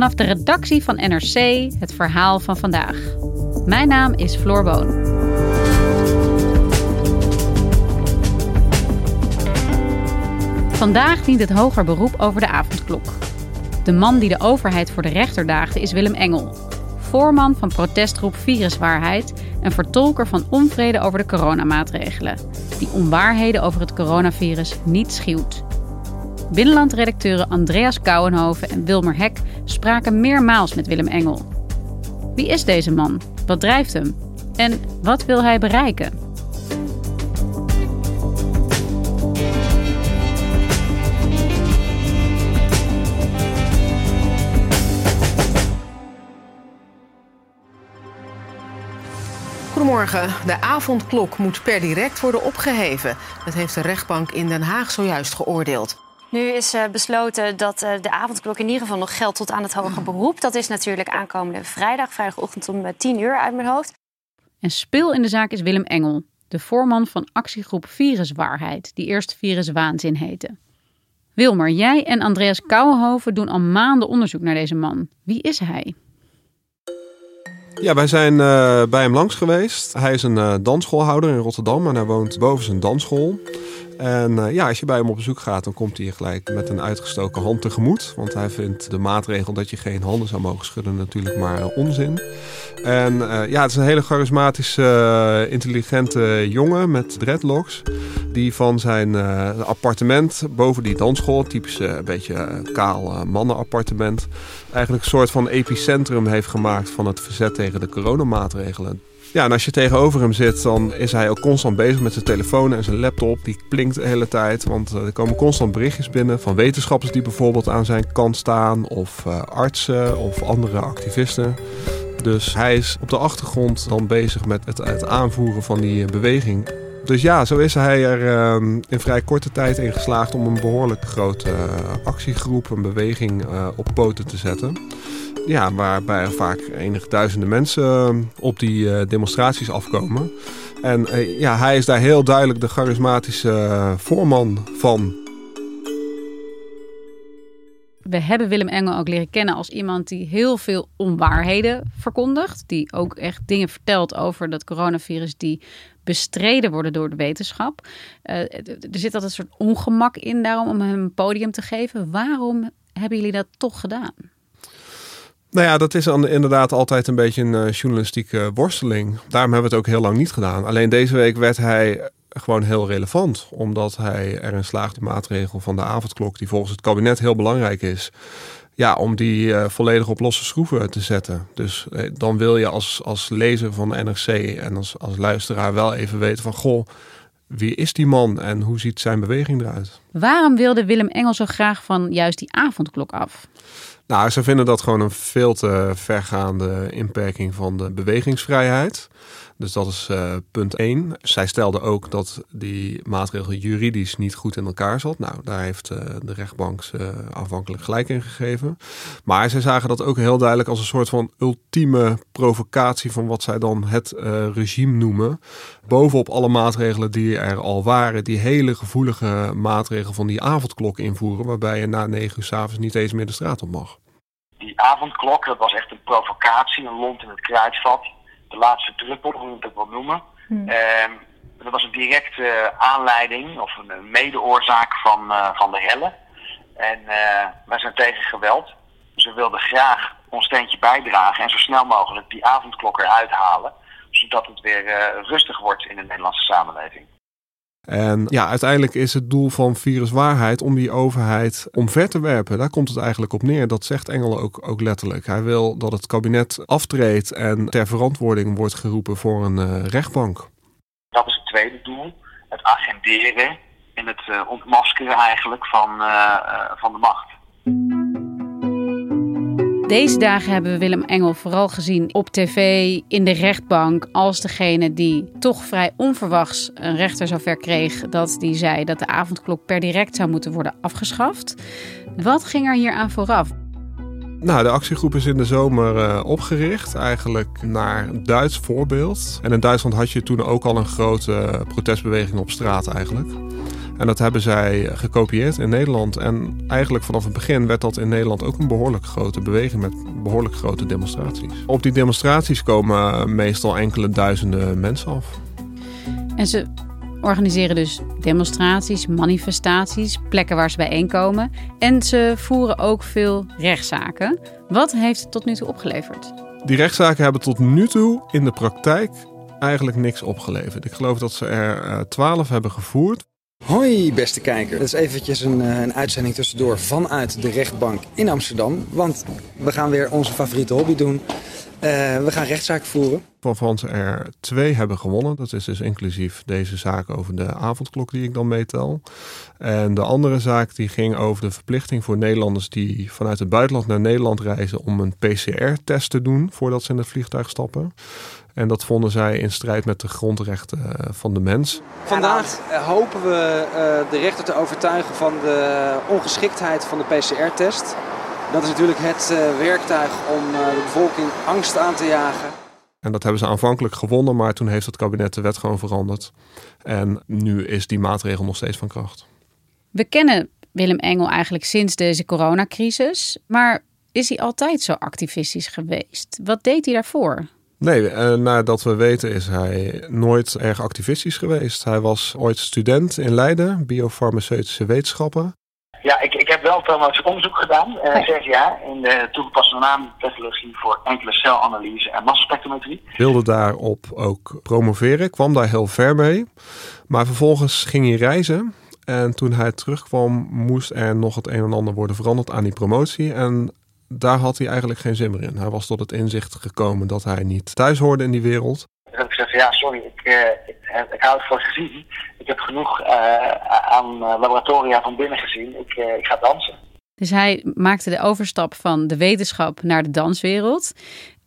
Vanaf de redactie van NRC het verhaal van vandaag. Mijn naam is Floor Boon. Vandaag dient het hoger beroep over de avondklok. De man die de overheid voor de rechter daagde is Willem Engel. Voorman van protestgroep Viruswaarheid en vertolker van onvrede over de coronamaatregelen. Die onwaarheden over het coronavirus niet schuwt. Binnenlandredacteuren Andreas Kouwenhoven en Wilmer Hek spraken meermaals met Willem Engel. Wie is deze man? Wat drijft hem? En wat wil hij bereiken? Goedemorgen. De avondklok moet per direct worden opgeheven. Dat heeft de rechtbank in Den Haag zojuist geoordeeld. Nu is uh, besloten dat uh, de avondklok in ieder geval nog geldt tot aan het hoger beroep. Dat is natuurlijk aankomende vrijdag, vrijdagochtend om 10 uur uit mijn hoofd. En speel in de zaak is Willem Engel, de voorman van actiegroep Viruswaarheid, die eerst Viruswaanzin heette. Wilmer, jij en Andreas Kouwenhoven doen al maanden onderzoek naar deze man. Wie is hij? Ja, wij zijn uh, bij hem langs geweest. Hij is een uh, dansschoolhouder in Rotterdam en hij woont boven zijn dansschool. En uh, ja, als je bij hem op bezoek gaat, dan komt hij gelijk met een uitgestoken hand tegemoet. Want hij vindt de maatregel dat je geen handen zou mogen schudden natuurlijk maar onzin. En ja, het is een hele charismatische, intelligente jongen met dreadlocks. Die van zijn appartement boven die dansschool, typisch een beetje kaal mannenappartement, eigenlijk een soort van epicentrum heeft gemaakt van het verzet tegen de coronamaatregelen. Ja, en als je tegenover hem zit, dan is hij ook constant bezig met zijn telefoon en zijn laptop. Die klinkt de hele tijd, want er komen constant berichtjes binnen van wetenschappers die bijvoorbeeld aan zijn kant staan, of uh, artsen of andere activisten. Dus hij is op de achtergrond dan bezig met het, het aanvoeren van die beweging. Dus ja, zo is hij er uh, in vrij korte tijd in geslaagd om een behoorlijk grote uh, actiegroep, een beweging uh, op poten te zetten. Ja, waarbij er vaak enige duizenden mensen op die demonstraties afkomen. En ja, hij is daar heel duidelijk de charismatische voorman van. We hebben Willem Engel ook leren kennen als iemand die heel veel onwaarheden verkondigt. Die ook echt dingen vertelt over dat coronavirus die bestreden worden door de wetenschap. Uh, er zit altijd een soort ongemak in daarom om hem een podium te geven. Waarom hebben jullie dat toch gedaan? Nou ja, dat is inderdaad altijd een beetje een uh, journalistieke worsteling. Daarom hebben we het ook heel lang niet gedaan. Alleen deze week werd hij gewoon heel relevant. Omdat hij erin slaagt de maatregel van de avondklok, die volgens het kabinet heel belangrijk is, ja, om die uh, volledig op losse schroeven te zetten. Dus uh, dan wil je als, als lezer van NRC en als, als luisteraar wel even weten van goh, wie is die man en hoe ziet zijn beweging eruit? Waarom wilde Willem Engel zo graag van juist die avondklok af? Nou, ze vinden dat gewoon een veel te vergaande inperking van de bewegingsvrijheid. Dus dat is uh, punt 1. Zij stelde ook dat die maatregel juridisch niet goed in elkaar zat. Nou, daar heeft uh, de rechtbank uh, afhankelijk gelijk in gegeven. Maar zij zagen dat ook heel duidelijk als een soort van ultieme provocatie van wat zij dan het regime noemen. Bovenop alle maatregelen die er al waren, die hele gevoelige maatregel van die avondklok invoeren, waarbij je na negen uur s'avonds niet eens meer de straat op mag. Die avondklok, dat was echt een provocatie, een lont in het kruidvat de laatste druppel, hoe ik het wel noemen. Hmm. Uh, dat was een directe aanleiding of een medeoorzaak van, uh, van de helle. En uh, wij zijn tegen geweld. Dus we wilden graag ons steentje bijdragen en zo snel mogelijk die avondklok eruit halen. zodat het weer rustig wordt in de Nederlandse samenleving. En ja, uiteindelijk is het doel van viruswaarheid om die overheid omver te werpen. Daar komt het eigenlijk op neer. Dat zegt Engel ook, ook letterlijk. Hij wil dat het kabinet aftreedt en ter verantwoording wordt geroepen voor een uh, rechtbank. Dat is het tweede doel. Het agenderen en het uh, ontmaskeren eigenlijk van, uh, van de macht. Deze dagen hebben we Willem Engel vooral gezien op tv, in de rechtbank, als degene die toch vrij onverwachts een rechter zover kreeg dat die zei dat de avondklok per direct zou moeten worden afgeschaft. Wat ging er hier aan vooraf? Nou, de actiegroep is in de zomer uh, opgericht, eigenlijk naar Duits voorbeeld. En in Duitsland had je toen ook al een grote protestbeweging op straat eigenlijk. En dat hebben zij gekopieerd in Nederland. En eigenlijk vanaf het begin werd dat in Nederland ook een behoorlijk grote beweging met behoorlijk grote demonstraties. Op die demonstraties komen meestal enkele duizenden mensen af. En ze organiseren dus demonstraties, manifestaties, plekken waar ze bijeenkomen. En ze voeren ook veel rechtszaken. Wat heeft het tot nu toe opgeleverd? Die rechtszaken hebben tot nu toe in de praktijk eigenlijk niks opgeleverd. Ik geloof dat ze er twaalf hebben gevoerd. Hoi beste kijker, dat is eventjes een, eh, een, uitzending tussendoor vanuit de rechtbank in Amsterdam. Want we gaan weer onze favoriete hobby doen. Uh, we gaan rechtszaak voeren. Waarvan ze er twee hebben gewonnen. Dat is dus inclusief deze zaak over de avondklok die ik dan meetel. En de andere zaak die ging over de verplichting voor Nederlanders die vanuit het buitenland naar Nederland reizen om een PCR-test te doen voordat ze in het vliegtuig stappen. En dat vonden zij in strijd met de grondrechten eh, van de mens. Vandaag eh, hopen we de rechter te overtuigen van de ongeschiktheid van de PCR-test. Dat is natuurlijk het werktuig om de bevolking angst aan te jagen. En dat hebben ze aanvankelijk gewonnen, maar toen heeft het kabinet de wet gewoon veranderd. En nu is die maatregel nog steeds van kracht. We kennen Willem Engel eigenlijk sinds deze coronacrisis. Maar is hij altijd zo activistisch geweest? Wat deed hij daarvoor? Nee, eh, nadat we weten is hij nooit erg activistisch geweest. Hij was ooit student in Leiden, biofarmaceutische wetenschappen. Ja, ik, ik heb wel trouwens onderzoek gedaan, uh, zes jaar, in de toegepaste naamtechnologie voor enkele celanalyse en massaspectrometrie. Wilde daarop ook promoveren, kwam daar heel ver mee. Maar vervolgens ging hij reizen. En toen hij terugkwam, moest er nog het een en ander worden veranderd aan die promotie. En daar had hij eigenlijk geen zin meer in. Hij was tot het inzicht gekomen dat hij niet thuis hoorde in die wereld. Ik heb gezegd, ja, sorry, ik, uh, ik, ik hou het voor gezien. Ik heb genoeg uh, aan laboratoria van binnen gezien. Ik, uh, ik ga dansen. Dus hij maakte de overstap van de wetenschap naar de danswereld.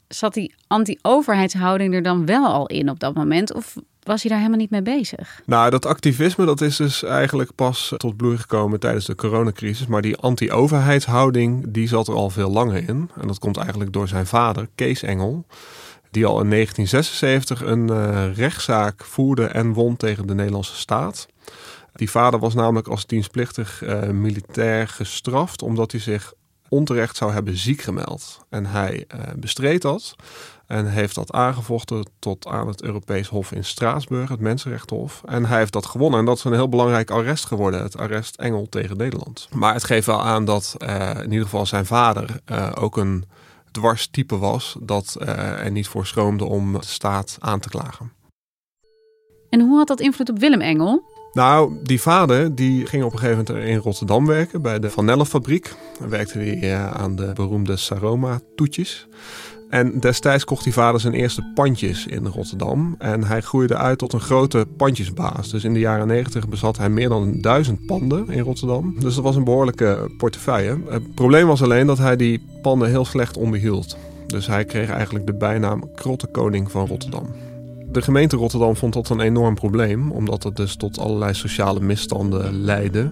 Zat die anti-overheidshouding er dan wel al in op dat moment? Of was hij daar helemaal niet mee bezig? Nou, dat activisme dat is dus eigenlijk pas tot bloei gekomen tijdens de coronacrisis. Maar die anti-overheidshouding die zat er al veel langer in. En dat komt eigenlijk door zijn vader, Kees Engel die al in 1976 een uh, rechtszaak voerde en won tegen de Nederlandse staat. Die vader was namelijk als dienstplichtig uh, militair gestraft omdat hij zich onterecht zou hebben ziek gemeld. En hij uh, bestreed dat en heeft dat aangevochten tot aan het Europees Hof in Straatsburg, het Mensenrechtenhof. En hij heeft dat gewonnen. En dat is een heel belangrijk arrest geworden, het arrest Engel tegen Nederland. Maar het geeft wel aan dat in ieder geval zijn vader ook een dwarstype was dat uh, er niet voor schroomde om de staat aan te klagen. En hoe had dat invloed op Willem Engel? Nou, die vader die ging op een gegeven moment in Rotterdam werken bij de Van Nelle fabriek. Daar werkte hij uh, aan de beroemde Saroma toetjes. En destijds kocht die vader zijn eerste pandjes in Rotterdam. En hij groeide uit tot een grote pandjesbaas. Dus in de jaren 90 bezat hij meer dan duizend panden in Rotterdam. Dus dat was een behoorlijke portefeuille. Het probleem was alleen dat hij die panden heel slecht onderhield. Dus hij kreeg eigenlijk de bijnaam Krottenkoning van Rotterdam. De gemeente Rotterdam vond dat een enorm probleem, omdat het dus tot allerlei sociale misstanden leidde.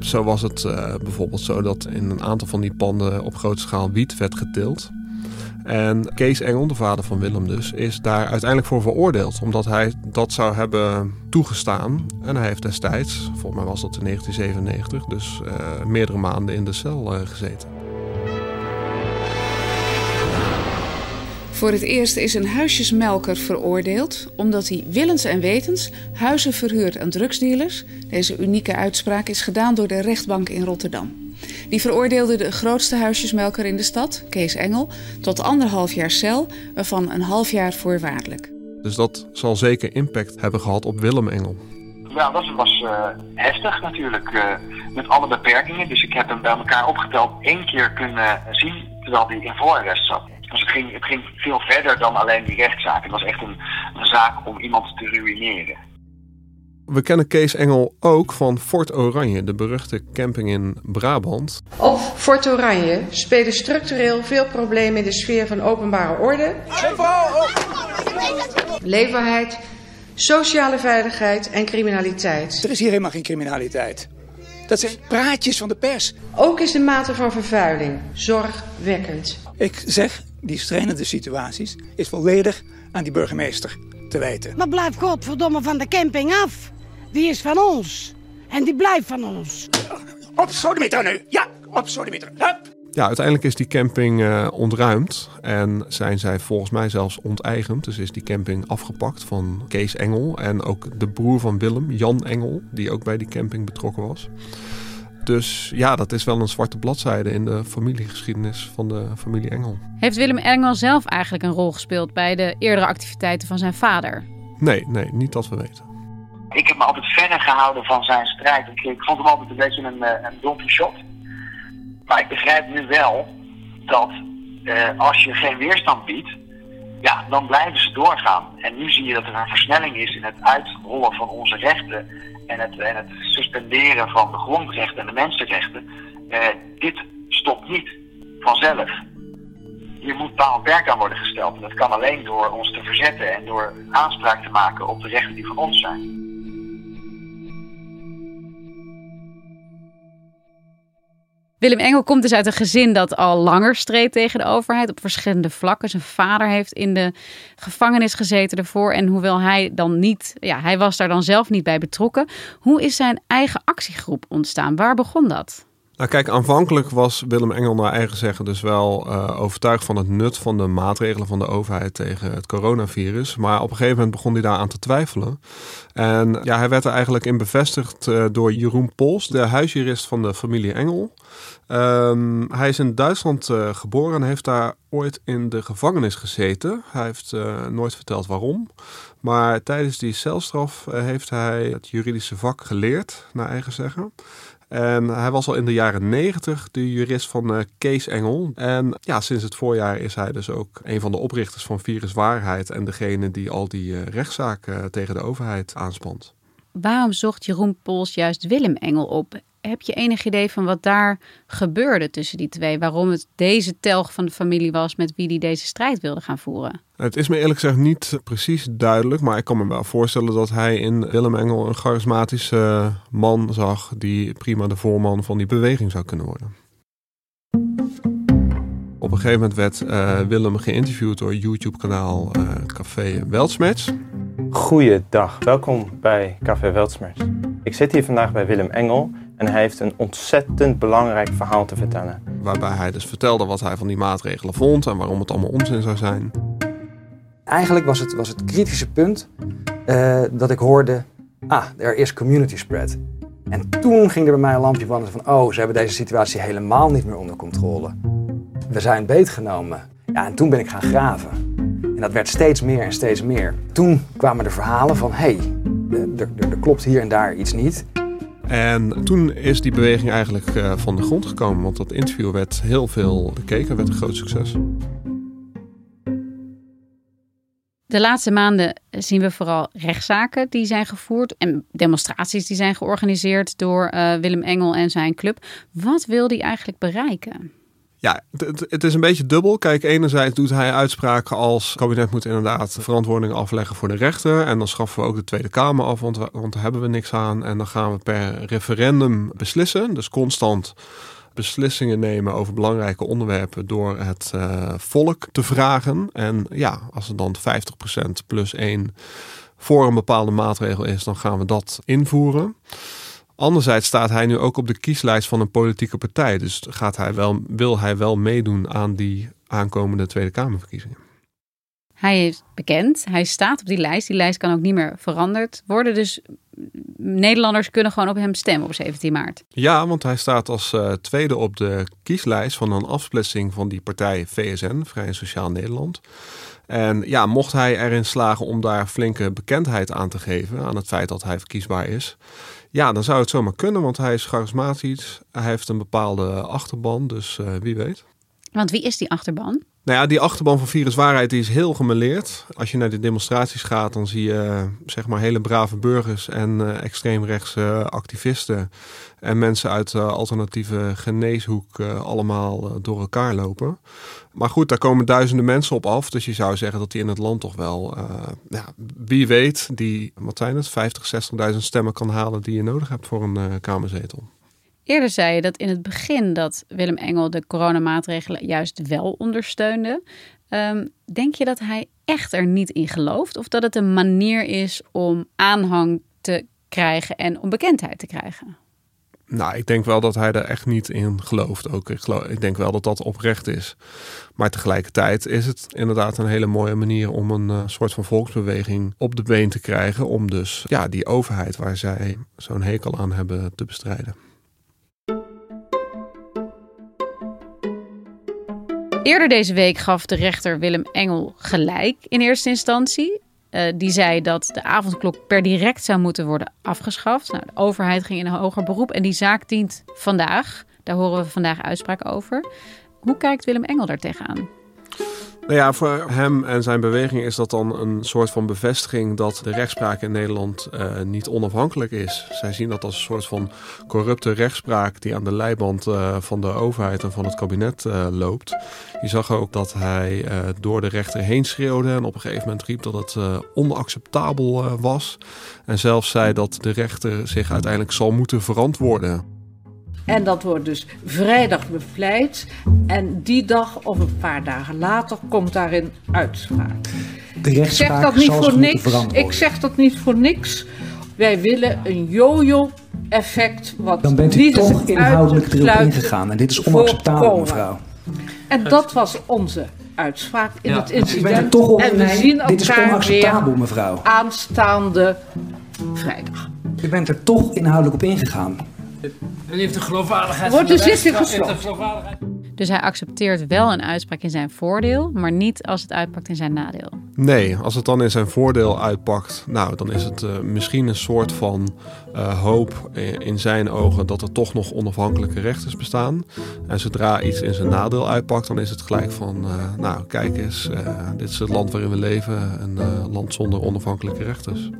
Zo was het uh, bijvoorbeeld zo dat in een aantal van die panden op grote schaal wiet werd geteeld. En Kees Engel, de vader van Willem dus, is daar uiteindelijk voor veroordeeld. Omdat hij dat zou hebben toegestaan. En hij heeft destijds, volgens mij was dat in 1997, dus uh, meerdere maanden in de cel uh, gezeten. Voor het eerst is een huisjesmelker veroordeeld omdat hij willens en wetens huizen verhuurt aan drugsdealers. Deze unieke uitspraak is gedaan door de rechtbank in Rotterdam. Die veroordeelde de grootste huisjesmelker in de stad, Kees Engel, tot anderhalf jaar cel, waarvan een half jaar voorwaardelijk. Dus dat zal zeker impact hebben gehad op Willem Engel. Ja, dat was uh, heftig natuurlijk, uh, met alle beperkingen. Dus ik heb hem bij elkaar opgeteld één keer kunnen zien terwijl hij in voorarrest zat. Dus het ging, het ging veel verder dan alleen die rechtszaak. Het was echt een, een zaak om iemand te ruïneren. We kennen Kees Engel ook van Fort Oranje, de beruchte camping in Brabant. Op Fort Oranje spelen structureel veel problemen in de sfeer van openbare orde, leefbaarheid, sociale veiligheid en criminaliteit. Er is hier helemaal geen criminaliteit. Dat zijn praatjes van de pers. Ook is de mate van vervuiling zorgwekkend. Ik zeg, die strijdende situaties is volledig aan die burgemeester te wijten. Maar blijf godverdomme van de camping af. Die is van ons. En die blijft van ons. Op Sodemieter nu. Ja, op Sodemieter. Hup. Ja, uiteindelijk is die camping uh, ontruimd en zijn zij volgens mij zelfs onteigend. Dus is die camping afgepakt van Kees Engel en ook de broer van Willem, Jan Engel, die ook bij die camping betrokken was. Dus ja, dat is wel een zwarte bladzijde in de familiegeschiedenis van de familie Engel. Heeft Willem Engel zelf eigenlijk een rol gespeeld bij de eerdere activiteiten van zijn vader? Nee, nee, niet dat we weten. Ik heb me altijd verder gehouden van zijn strijd. Ik vond hem altijd een beetje een, eh, een donkey shot. Maar ik begrijp nu wel dat uh, als je geen weerstand biedt, ja, dan blijven ze doorgaan. En nu zie je dat er een versnelling is in het uitrollen van onze rechten en het, en het suspenderen van de grondrechten en de mensenrechten. Uh, dit stopt niet vanzelf. Hier moet paal en perk aan worden gesteld. En dat kan alleen door ons te verzetten en door aanspraak te maken op de rechten die van ons zijn. Willem Engel komt dus uit een gezin dat al langer streed tegen de overheid op verschillende vlakken. Zijn vader heeft in de gevangenis gezeten ervoor. En hoewel hij dan niet, ja, hij was daar dan zelf niet bij betrokken. Hoe is zijn eigen actiegroep ontstaan? Waar begon dat? Nou kijk, aanvankelijk was Willem Engel naar eigen zeggen dus wel uh, overtuigd van het nut van de maatregelen van de overheid tegen het coronavirus. Maar op een gegeven moment begon hij daar aan te twijfelen. En ja, hij werd er eigenlijk in bevestigd uh, door Jeroen Pols, de huisjurist van de familie Engel. Um, hij is in Duitsland uh, geboren en heeft daar ooit in de gevangenis gezeten. Hij heeft nooit verteld waarom. Maar tijdens die celstraf heeft hij het juridische vak geleerd, naar eigen zeggen. En hij was al in de jaren negentig de jurist van uh, Kees Engel. En ja, sinds het voorjaar is hij dus ook een van de oprichters van Virus Waarheid en degene die al die uh, rechtszaken uh, tegen de overheid aanspant. Waarom zocht Jeroen Pols juist Willem Engel op? Heb je enig idee van wat daar gebeurde tussen die twee? Waarom het deze telg van de familie was met wie die deze strijd wilde gaan voeren? Het is me eerlijk gezegd niet precies duidelijk, maar ik kan me wel voorstellen dat hij in Willem Engel een charismatische man zag die prima de voorman van die beweging zou kunnen worden. Op een gegeven moment werd uh, Willem geïnterviewd door YouTube-kanaal uh, Café Weltsmerts. Goeiedag, welkom bij Café Weltsmerts. Ik zit hier vandaag bij Willem Engel en hij heeft een ontzettend belangrijk verhaal te vertellen. Waarbij hij dus vertelde wat hij van die maatregelen vond en waarom het allemaal onzin zou zijn. Eigenlijk was het, was het kritische punt uh, dat ik hoorde, ah, er is community spread. En toen ging er bij mij een lampje branden van, oh, ze hebben deze situatie helemaal niet meer onder controle. We zijn beetgenomen. Ja, en toen ben ik gaan graven. En dat werd steeds meer en steeds meer. Toen kwamen de verhalen van, hé, hey, er klopt hier en daar iets niet. En toen is die beweging eigenlijk uh, van de grond gekomen, want dat interview werd heel veel bekeken, werd een groot succes. De laatste maanden zien we vooral rechtszaken die zijn gevoerd en demonstraties die zijn georganiseerd door uh, Willem Engel en zijn club. Wat wil hij eigenlijk bereiken? Ja, het, het, is een beetje dubbel. Kijk, enerzijds doet hij uitspraken als het kabinet moet inderdaad verantwoording afleggen voor de rechter. En dan schaffen we ook de Tweede Kamer af, want, want daar hebben we niks aan. En dan gaan we per referendum beslissen. Dus constant beslissingen nemen over belangrijke onderwerpen door het uh, volk te vragen. En ja, als er dan 50% plus 1 voor een bepaalde maatregel is, dan gaan we dat invoeren. Anderzijds staat hij nu ook op de kieslijst van een politieke partij. Dus gaat hij wel, wil hij wel meedoen aan die aankomende Tweede Kamerverkiezingen. Hij is bekend, hij staat op die lijst. Die lijst kan ook niet meer veranderd worden. Dus Nederlanders kunnen gewoon op hem stemmen op 17 maart. Ja, want hij staat als uh, tweede op de kieslijst van een afsplitsing van die partij VSN, Vrij en Sociaal Nederland. En ja, mocht hij erin slagen om daar flinke bekendheid aan te geven, aan het feit dat hij verkiesbaar is, ja, dan zou het zomaar kunnen, want hij is charismatisch. Hij heeft een bepaalde achterban, dus uh, wie weet. Want wie is die achterban? Nou ja, die achterban van Viruswaarheid is heel gemeleerd. Als je naar de demonstraties gaat, dan zie je zeg maar hele brave burgers en uh, extreemrechtse activisten en mensen uit alternatieve geneeshoek uh, allemaal door elkaar lopen. Maar goed, daar komen duizenden mensen op af. Dus je zou zeggen dat die in het land toch wel, ja, wie weet, die, wat zijn het, 50, 60.000 stemmen kan halen die je nodig hebt voor een kamerzetel. Eerder zei je dat in het begin dat Willem Engel de coronamaatregelen juist wel ondersteunde. Um, denk je dat hij echt er niet in gelooft? Of dat het een manier is om aanhang te krijgen en om bekendheid te krijgen? Nou, ik denk wel dat hij er echt niet in gelooft. Ook ik, denk wel dat dat oprecht is. Maar tegelijkertijd is het inderdaad een hele mooie manier om een uh, soort van volksbeweging op de been te krijgen. Om dus ja, die overheid waar zij zo'n hekel aan hebben te bestrijden. Eerder deze week gaf de rechter Willem Engel gelijk in eerste instantie. Uh, die zei dat de avondklok per direct zou moeten worden afgeschaft. Nou, de overheid ging in een hoger beroep en die zaak dient vandaag. Daar horen we vandaag uitspraak over. Hoe kijkt Willem Engel daar tegenaan? Nou ja, voor hem en zijn beweging is dat dan een soort van bevestiging dat de rechtspraak in Nederland uh, niet onafhankelijk is. Zij zien dat als een soort van corrupte rechtspraak die aan de leiband uh, van de overheid en van het kabinet uh, loopt. Je zag ook dat hij door de rechter heen schreeuwde en op een gegeven moment riep dat het onacceptabel was. En zelfs zei dat de rechter zich uiteindelijk zal moeten verantwoorden. En dat wordt dus vrijdag bevleid. En die dag of een paar dagen later komt daarin uitspraak. De rechtspraak ik zeg dat niet voor niks. Ik zeg dat niet voor niks. Wij willen een yo-yo effect. Wat Dan bent u niet toch inhoudelijk erop ingegaan. En dit is onacceptabel, mevrouw. En dat was onze uitspraak in ja. het incident. Toch en we zien elkaar dit is onacceptabel, mevrouw. aanstaande vrijdag. U bent er toch inhoudelijk op ingegaan. En heeft de geloofwaardigheid. Wordt de zitting gesloten. Dus hij accepteert wel een uitspraak in zijn voordeel, maar niet als het uitpakt in zijn nadeel. Nee, als het dan in zijn voordeel uitpakt, nou, dan is het uh, misschien een soort van uh, hoop in zijn ogen dat er toch nog onafhankelijke rechters bestaan. En zodra iets in zijn nadeel uitpakt, dan is het gelijk van, uh, nou, kijk eens, dit is het land waarin we leven, een land zonder onafhankelijke rechters.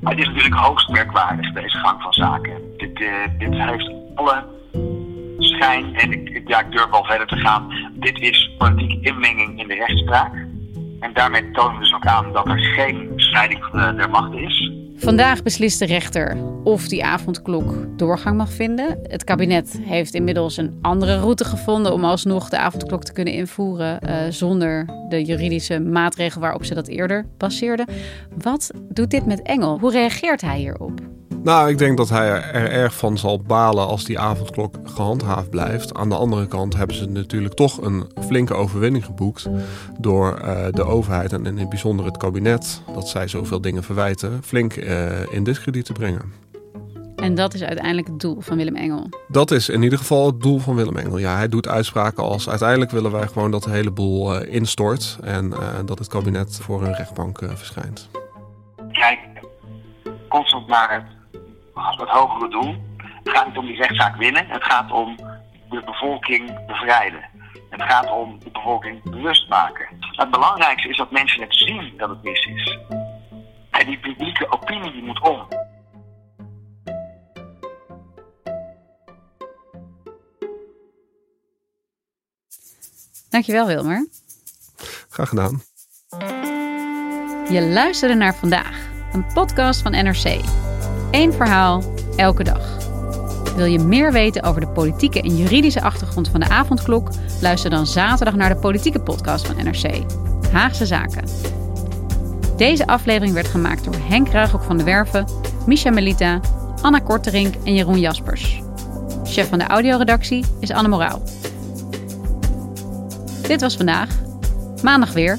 Het is natuurlijk hoogst merkwaardig, deze gang van zaken. Dit, uh, dit heeft alle schijn, en ik, ja, ik durf wel verder te gaan. Dit is politieke inmenging in de rechtspraak. En daarmee tonen we dus ook aan dat er geen scheiding van der macht is. Vandaag beslist de rechter of die avondklok doorgang mag vinden. Het kabinet heeft inmiddels een andere route gevonden om alsnog de avondklok te kunnen invoeren uh, zonder de juridische maatregel waarop ze dat eerder baseerden. Wat doet dit met Engel? Hoe reageert hij hierop? Nou, ik denk dat hij er erg van zal balen als die avondklok gehandhaafd blijft. Aan de andere kant hebben ze natuurlijk toch een flinke overwinning geboekt door uh, de overheid en in het bijzonder het kabinet, dat zij zoveel dingen verwijten, flink uh, in discrediet te brengen. En dat is uiteindelijk het doel van Willem Engel. Dat is in ieder geval het doel van Willem Engel. Ja, hij doet uitspraken als uiteindelijk willen wij gewoon dat de hele boel uh, instort en dat het kabinet voor een rechtbank verschijnt. Kijk, constant naar het het hogere doel. Het gaat niet om die rechtszaak winnen, het gaat om de bevolking bevrijden. Het gaat om de bevolking bewust maken. Het belangrijkste is dat mensen het zien dat het mis is. En die publieke opinie die moet om. Dankjewel Wilmer. Graag gedaan. Je luisterde naar vandaag, een podcast van NRC. Eén verhaal, elke dag. Wil je meer weten over de politieke en juridische achtergrond van de avondklok? Luister dan zaterdag naar de politieke podcast van NRC, Haagse Zaken. Deze aflevering werd gemaakt door Henk Ruigrok van de Werven, Misha Melita, Anna Korterink en Jeroen Jaspers. Chef van de audioredactie is Anne Moraal. Dit was vandaag. Maandag weer.